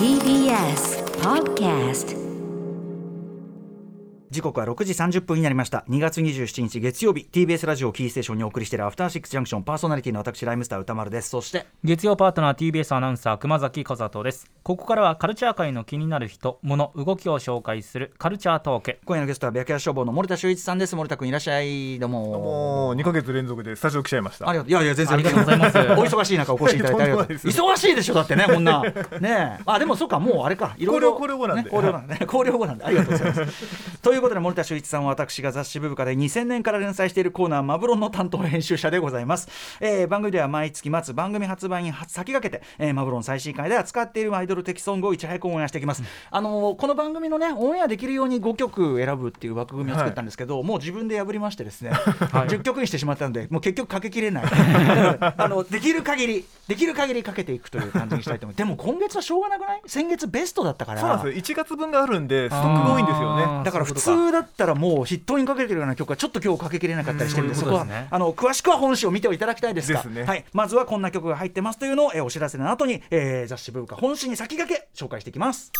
TBS Podcast 時刻は6時30分になりました。2月27日月曜日 TBS ラジオキーステーションにお送りしているアフターシックスジャンクション。パーソナリティの私ライムスター歌丸です。そして月曜パートナー TBS アナウンサー熊崎和人です。ここからはカルチャー界の気になる人物動きを紹介するカルチャートーク。今夜のゲストは白夜消防の森田修一さんです。森田君いらっしゃい。どうも。もう2ヶ月連続でスタジオ来ちゃいました。ありがとう。いやいや全然。ありがとうございます。お忙しい中お越しいただいてありがとう。とんでもないです。忙しいでしょだってねこんな。ねえ。あでもそうかもうあれか。いろいろ。考慮考慮後なんで。ね考慮なんでね考慮後なんで。ありがとうございます。ということで森田修一さんは私が雑誌ブブカで2000年から連載しているコーナーマブロンの担当編集者でございます、えー番組では毎月末番組発売に先駆けて、えーマブロン最新回で扱っているアイドル的ソングをいち早くオンエアしていきます、あのーこの番組のねオンエアできるように5曲選ぶっていう枠組みを作ったんですけど、もう自分で破りましてですね、10曲にしてしまったのでもう結局かけきれない。あのできる限りできる限りかけていくという感じにしたいと思いますでも今月はしょうがなくない？先月ベストだったから。そうなんですよ。1月分があるんでストックが多いんですよね。だから普そういうこと通だったらもう筆頭にかけてるような曲はちょっと今日かけきれなかったりしてるんで、うんそこはねあの詳しくは本誌を見ていただきたいですがですねはい、まずはこんな曲が入ってますというのを、えーお知らせの後に、えー雑誌文化本誌に先駆け紹介していきます。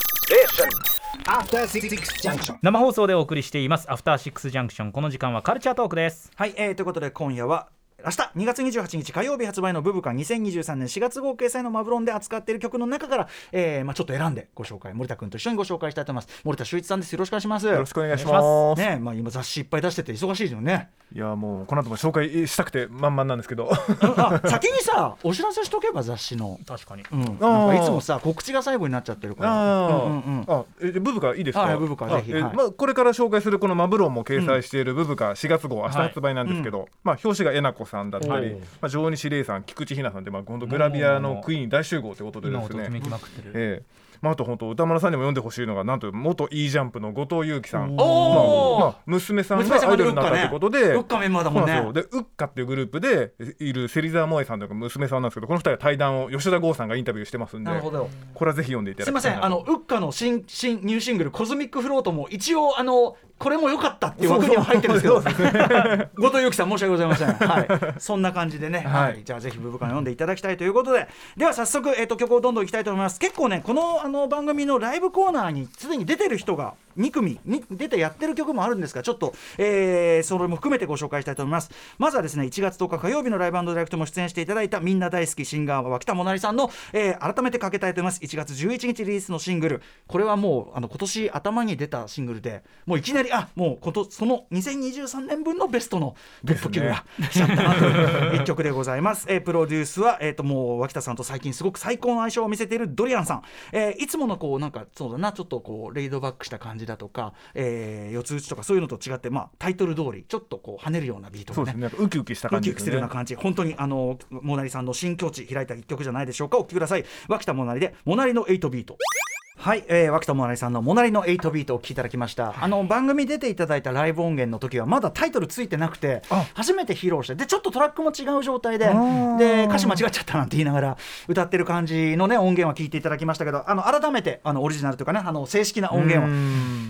After Six Junction. 生放送でお送りしていますアフターシックスジャンクションこの時間はカルチャートークですはい、えーということで今夜は明日2月28日火曜日発売の「ブブカ2023年4月号掲載のマブロン」で扱っている曲の中から、えーまあ、ちょっと選んでご紹介森田君と一緒にご紹介したいと思います。森田修一さんです。よろしくお願いします。よろしくお願いします。ねまあ、今雑誌いっぱい出してて忙しいですよね。いやもうこの後も紹介したくて満々なんですけど。あ先にさお知らせしとけば雑誌の、確かに。うん、なんかいつもさ告知が最後になっちゃってるから。あー、うんうんうん。あえブブカいいですか？はいブブカぜひはい。まあ、これから紹介するこのマブロンも掲載しているブブカ4月号、明日はい。発売なんですけど、まあ、表紙がえなこさんだったりまあ、上西玲さん菊池ひなさんって、まあ、本当グラビアのクイーン大集合ということでですね。ええ。まあ、あと本当歌丸さんにも読んでほしいのがなんと元 E ジャンプの後藤祐樹さん。まあまあ、娘さんががアイドルになったということで。ウッカメンバーだもんね。でウッカっていうグループでいる芹沢萌さんというか娘さんなんですけどこの二人は対談を吉田剛さんがインタビューしてますんでなるほど。これはぜひ読んでいただすいませきたいなとん。あのウッカの新新ニューシングル「コズミックフロート」も一応あのこれも良かったっていう枠には入ってるんですけど。後藤由紀さん申し訳ございません、はい、そんな感じでね、はい。はい。じゃあぜひブブカン読んでいただきたいということで。では早速、えー、と曲をどんどんいきたいと思います。結構ねこのあの番組のライブコーナーにすでに出てる人が2組に出てやってる曲もあるんですがちょっと、えーそれも含めてご紹介したいと思います。まずはですね1月10日火曜日のライブディレクトも出演していただいたみんな大好きシンガー脇田もなりさんの、えー改めてかけたいと思います。1月11日リリースのシングル。これはもうあの今年頭に出たシングルでもういきなりあもうことその2023年分のベストのトップ級が来ちゃったなという一曲でございます、えープロデュースは、えー、ともう脇田さんと最近すごく最高の相性を見せているドリアンさん、えーいつものこうなんかそうだなちょっとこうレイドバックした感じだとか、えー四つ打ちとかそういうのと違って、まあ、タイトル通りちょっとこう跳ねるようなビートがね。ね。ウキウキしたウキウキ感じですね。するような感じ、本当にあのモナリさんの新境地開いた一曲じゃないでしょうか、お聴きください。脇田モナリで、モナリの8ビート。はい、えー、脇田モナリさんのモナリの8ビートをお聴きいただきました。あの番組出ていただいたライブ音源の時はまだタイトルついてなくてあ、初めて披露して、でちょっとトラックも違う状態で、ーで歌詞間違っちゃったなんて言いながら歌ってる感じのね音源は聞いていただきましたけど、あの改めてあのオリジナルというかね、あの正式な音源を。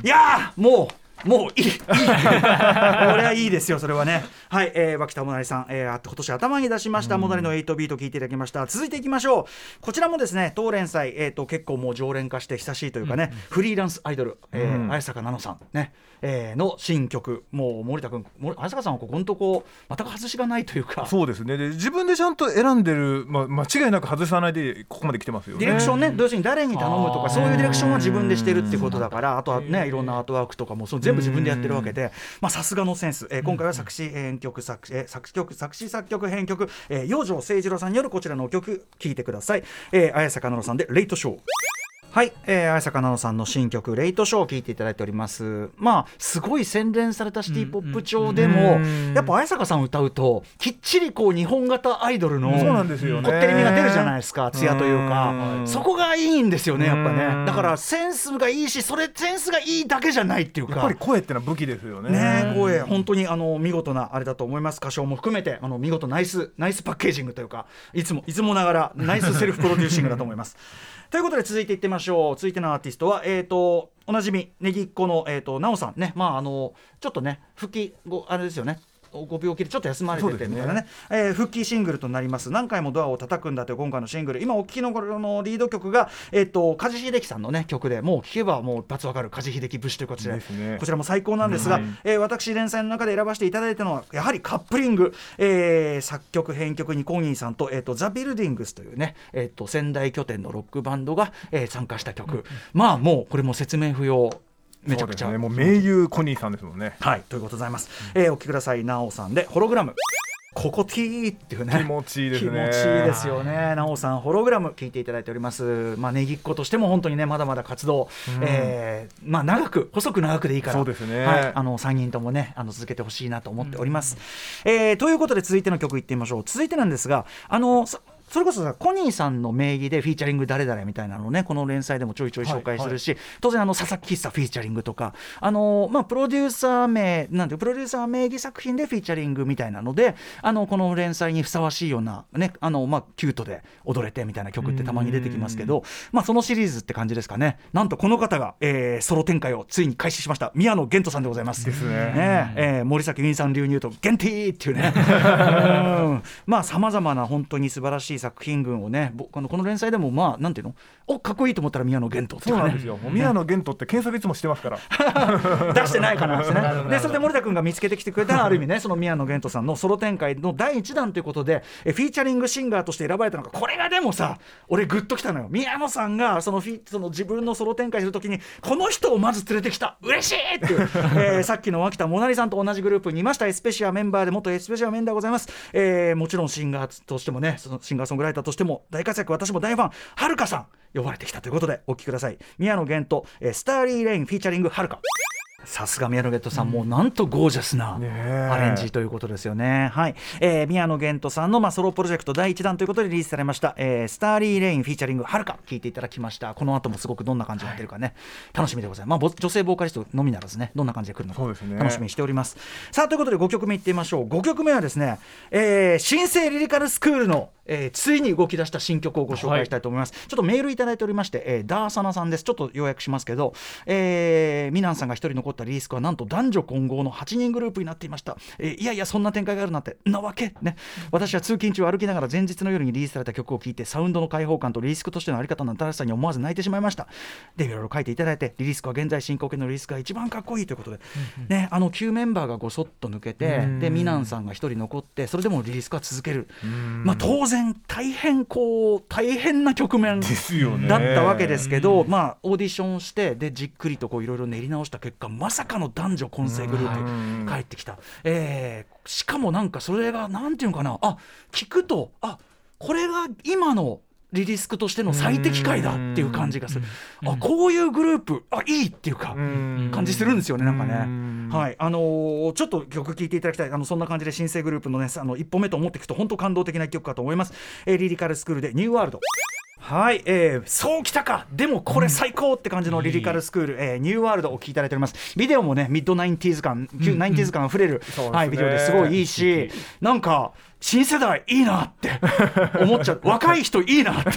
いやーもうもういい。これはいいですよそれはね。はい、えー、脇田もなりさん、えー、あ今年頭に出しましたもなりの8ビート聞いていただきました。続いていきましょう。こちらもですね当連載、えー、と結構もう常連化して久しいというかね、フリーランスアイドル、えーうん。綾坂奈々さんね、えーの新曲もう森田君森綾坂さんはここのとこ全く外しがないというか。そうですね。で自分でちゃんと選んでる、まあ、間違いなく外さないでここまで来てますよね。ディレクションね、要するに誰に頼むとか、そういうディレクションは自分でしてるってことだから、あとはね、いろんなアートワークとかも、そう全部自分でやってるわけで、まあ、さすがのセンス、えー今回は作詞編曲作詞、えー作曲作詞作曲編曲、えー、養生誠二郎さんによるこちらの曲、聴いてください。えー、綾坂奈々さんで、レイトショー。はい、えー、綾坂奈々さんの新曲「レイトショー」を聴いていただいております。まあすごい洗練されたシティ・ポップ調でも、うん。やっぱ綾坂さん歌うときっちりこう日本型アイドルのそうなんですよね。こってりみが出るじゃないですか艶というか。うん。そこがいいんですよねやっぱうんね。だからセンスがいいしそれセンスがいいだけじゃないっていうか。やっぱり声ってのは武器ですよね。ね声。本当にあの見事なあれだと思います。歌唱も含めてあの見事ナイスナイスパッケージングというかいつもいつもながらナイスセルフプロデューシングだと思います。ということで続いていってみましょう続いてのアーティストはえっ、とおなじみねぎっこのえっ、となおさんね。まああのちょっとね復帰後あれですよね。ご病気でちょっと休まれててみたいなね。えー復帰シングルとなります。何回もドアを叩くんだという今回のシングル。今お聞きのこのリード曲がえっ、と梶秀樹さんのね曲でもう聴けばもう一発わかる梶秀樹節ということでね。こちらも最高なんですが、はいえー私連載の中で選ばせていただいたのはやはりカップリング、えー作曲編曲にコーギーさんと,、えー、とザ・ビルディングスというね、えー、と仙台拠点のロックバンドが、えー参加した曲、まあもうこれも説明不要めちゃくちゃ。ね。もう名優コニーさんですもんね。はいということでございます、えーお聞きください。なおさんでホログラム。ここ T っていうね。気持ちいいですね。気持ちいいですよね、なおさん、ホログラム聞いていただいております、まあ、ねぎっことしても本当にね、まだまだ活動、えーまあ、長く、細く長くでいいから、そうですね。はい、あの3人ともね、あの続けてほしいなと思っております。えーということで、続いての曲いってみましょう。続いてなんですが、あのそそれこそさコニーさんの名義でフィーチャリング誰々みたいなのをねこの連載でもちょいちょい紹介するし、当然あの佐々木喫茶フィーチャリングとかあのまあプロデューサー名なんてプロデューサー名義作品でフィーチャリングみたいなのであのこの連載にふさわしいようなねあのまあキュートで踊れてみたいな曲ってたまに出てきますけどまあそのシリーズって感じですかね。なんとこの方が、えーソロ展開をついに開始しました。宮野源人さんでございます。ですね。ねえー森崎ウィンさん流に言うと「ゲンティー」っていうね。さ まざまな本当に素晴らしい作品群をね僕あのこの連載でもまあなんていうの？おかっこいいと思ったら宮野源人っていかね。そううなんですよ。もう宮野源人って検索いつもしてますから。出してないか なんですねでそれで森田君が見つけてきてくれたらある意味ねその宮野源人さんのソロ展開の第1弾ということでえフィーチャリングシンガーとして選ばれたのがこれがでもさ俺グッときたのよ宮野さんがそのフィその自分のソロ展開するときにこの人をまず連れてきた。嬉しいっていう、えーさっきの脇田もなりさんと同じグループにいました。エスペシアメンバーで元エスペシアメンバーございます、えーもちろんシンガーとしてもねそのシンガーソングライターとしても大活躍私も大ファンはるかさん呼ばれてきたということでお聞きください宮野源人、えースターリーレインフィーチャリングはるかさすが宮野源人さん、もうなんとゴージャスなアレンジということですよね。はい、えー宮野源人さんのまあソロプロジェクト第1弾ということでリリースされました、えースターリーレインフィーチャリングはるか聞いていただきました。この後もすごくどんな感じになってるかね、楽しみでございます。まあぼ女性ボーカリストのみならずね、どんな感じで来るのか楽しみにしております。さあということで5曲目いってみましょう。5曲目はですね、えー新生リリカルスクールのえーついに動き出した新曲をご紹介したいと思います、ちょっとメールいただいておりまして、えーダーサナさんです。ちょっと要約しますけど、えーミナンさんが一人残ったリリースクはなんと男女混合の8人グループになっていました、えーいやいやそんな展開があるなんてなわけね。私は通勤中歩きながら前日の夜にリリースされた曲を聴いてサウンドの開放感とリリースクとしてのあり方の新しさに思わず泣いてしまいました。でいろいろ書いていただいてリリースクは現在進行形のリリースクが一番かっこいいということで、ねあの旧メンバーがごそっと抜けてでミナンさんが一人残ってそれでもリリースクは続ける。まあ当然大変こう大変な局面だったわけですけど、まあ、オーディションしてでじっくりとこういろいろ練り直した結果まさかの男女混成グループ帰ってきた、えーしかもなんかそれがなんていうのかな。あ聞くとあこれが今のリリスクとしての最適解だっていう感じがする。あこういうグループあいいっていうか感じするんですよねなんかね。はい。あのーちょっと曲聴いていただきたい。あのそんな感じで新生グループのねあの一歩目と思っていくと本当感動的な一曲かと思います、えーリリカルスクールで New World はい、えー、そうきたか。でもこれ最高って感じのリリカルスクール、えー New World を聴いていただいております。ビデオもね mid nineties 感、旧 nineties 感あふれる、そうですね。はい、ビデオですごいいいしなんか新世代いいなって思っちゃう。若い人いいなって。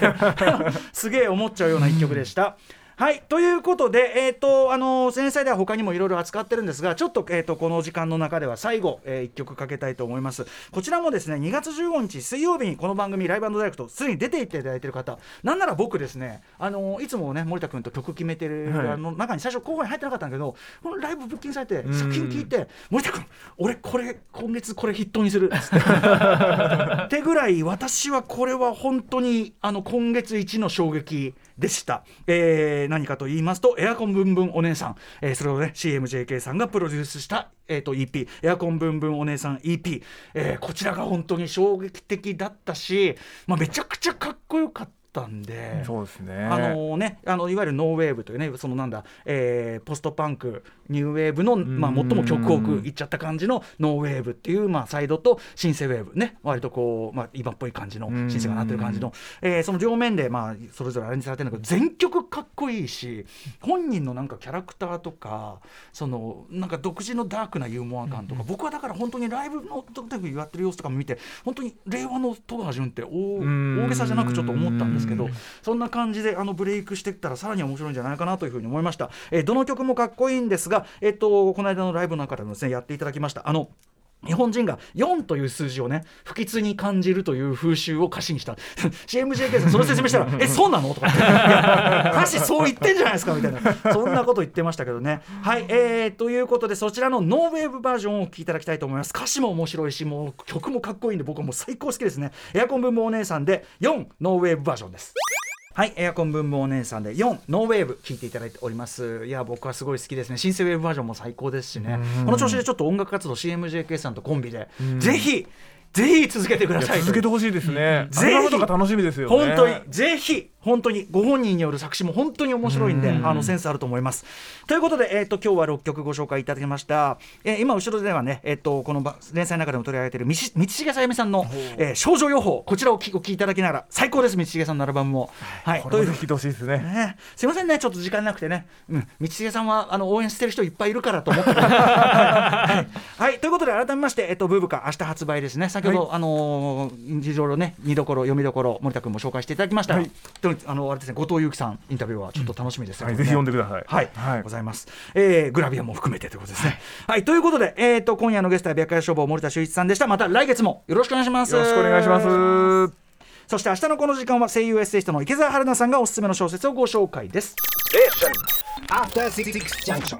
すげえ思っちゃうような一曲でした。はいということで、えーとあの前菜では他にもいろいろ扱ってるんですがちょっと,、えー、とこの時間の中では最後、え1曲かけたいと思います。こちらもですね2月15日水曜日にこの番組ライブダイレクトすでに出ていっていただいてる方なんなら僕ですねあのいつもね森田君と曲決めてる、はい。あの中に最初候補に入ってなかったんだけどこのライブブッキングされて作品聞いて森田君俺これ今月これ筆頭にするっつって。ってぐらい私はこれは本当にあの今月一の衝撃でした、えー何かと言いますとエアコンブンブンお姉さん、えーそれをね CMJK さんがプロデュースした、えー、と EP エアコンブンブンお姉さん EP、えーこちらが本当に衝撃的だったし、まあ、めちゃくちゃかっこよかった。んで。そうですね。あのね、あのいわゆるノーウェーブというねそのなんだ、えーポストパンクニューウェーブの、まあ、最も極北いっちゃった感じのノーウェーブっていう、まあ、サイドとシンセウェーブね割とこう、まあ、今っぽい感じのシンセがなってる感じの、えーその両面で、まあ、それぞれアレンジされてるんだけど全曲かっこいいし本人のなんかキャラクターとかそのなんか独自のダークなユーモア感とか、僕はだから本当にライブの時やってる様子とかも見て本当に令和の戸川純って大大げさじゃなくちょっと思ったんですけどそんな感じであのブレイクしていったらさらに面白いんじゃないかなというふうに思いました、えーどの曲もかっこいいんですが、えっとこの間のライブの中でもですねやっていただきましたあの日本人が4という数字をね不吉に感じるという風習を歌詞にした。CMJK さんその説明したら「えそうなの?」とか歌詞 そう言ってんじゃないですか？みたいな。そんなこと言ってましたけどね。はいえー、ということでそちらのノーウェーブバージョンをお聴きいただきたいと思います。歌詞も面白いしもう曲もかっこいいんで僕はもう最高好きですね。エアコンブームお姉さんで4ノーウェーブバージョンですはい、エアコンブームお姉さんで4ノーウェーブ聞いていただいております。いや僕はすごい好きですね。新生ウェーブバージョンも最高ですしね。この調子でちょっと音楽活動 CMJK さんとコンビでぜひぜひ続けてください続けてほしいですね。ぜひ。とか楽しみですよね。本当にぜひ本当にご本人による作詞も本当に面白いんであのセンスあると思います。ということで、えー、と今日は6曲ご紹介いただきました、えー今後ろではね、えー、とこのば連載の中でも取り上げている道道重さゆみさんの、えー少女予報こちらをお聞きいただきながら最高です道重さんのアルバムも。はい、これもぜいてほしいですね。ね、すいませんね、ちょっと時間なくてね、うん、道重さんはあの応援してる人いっぱいいるからと思って、はい。はい、ということで、改めまして、えっと、ブーブカ、明日発売ですね、先ほど、あのー、いろいろね、見どころ、読みどころ、森田君も紹介していただきました、はいとあのあれですね、後藤祐樹さん、インタビューはちょっと楽しみですよ、はい、これねぜひ読んでください。はい、はいございます、えーグラビアも含めてということですね。はい、ということで、えー、と今夜のゲストは白夜消防森田修一さんでした。また来月もよろしくお願いします。よろしくお願いします。そして明日のこの時間は声優エッセイストの池澤春菜さんがおすすめの小説をご紹介です。After Six Junction.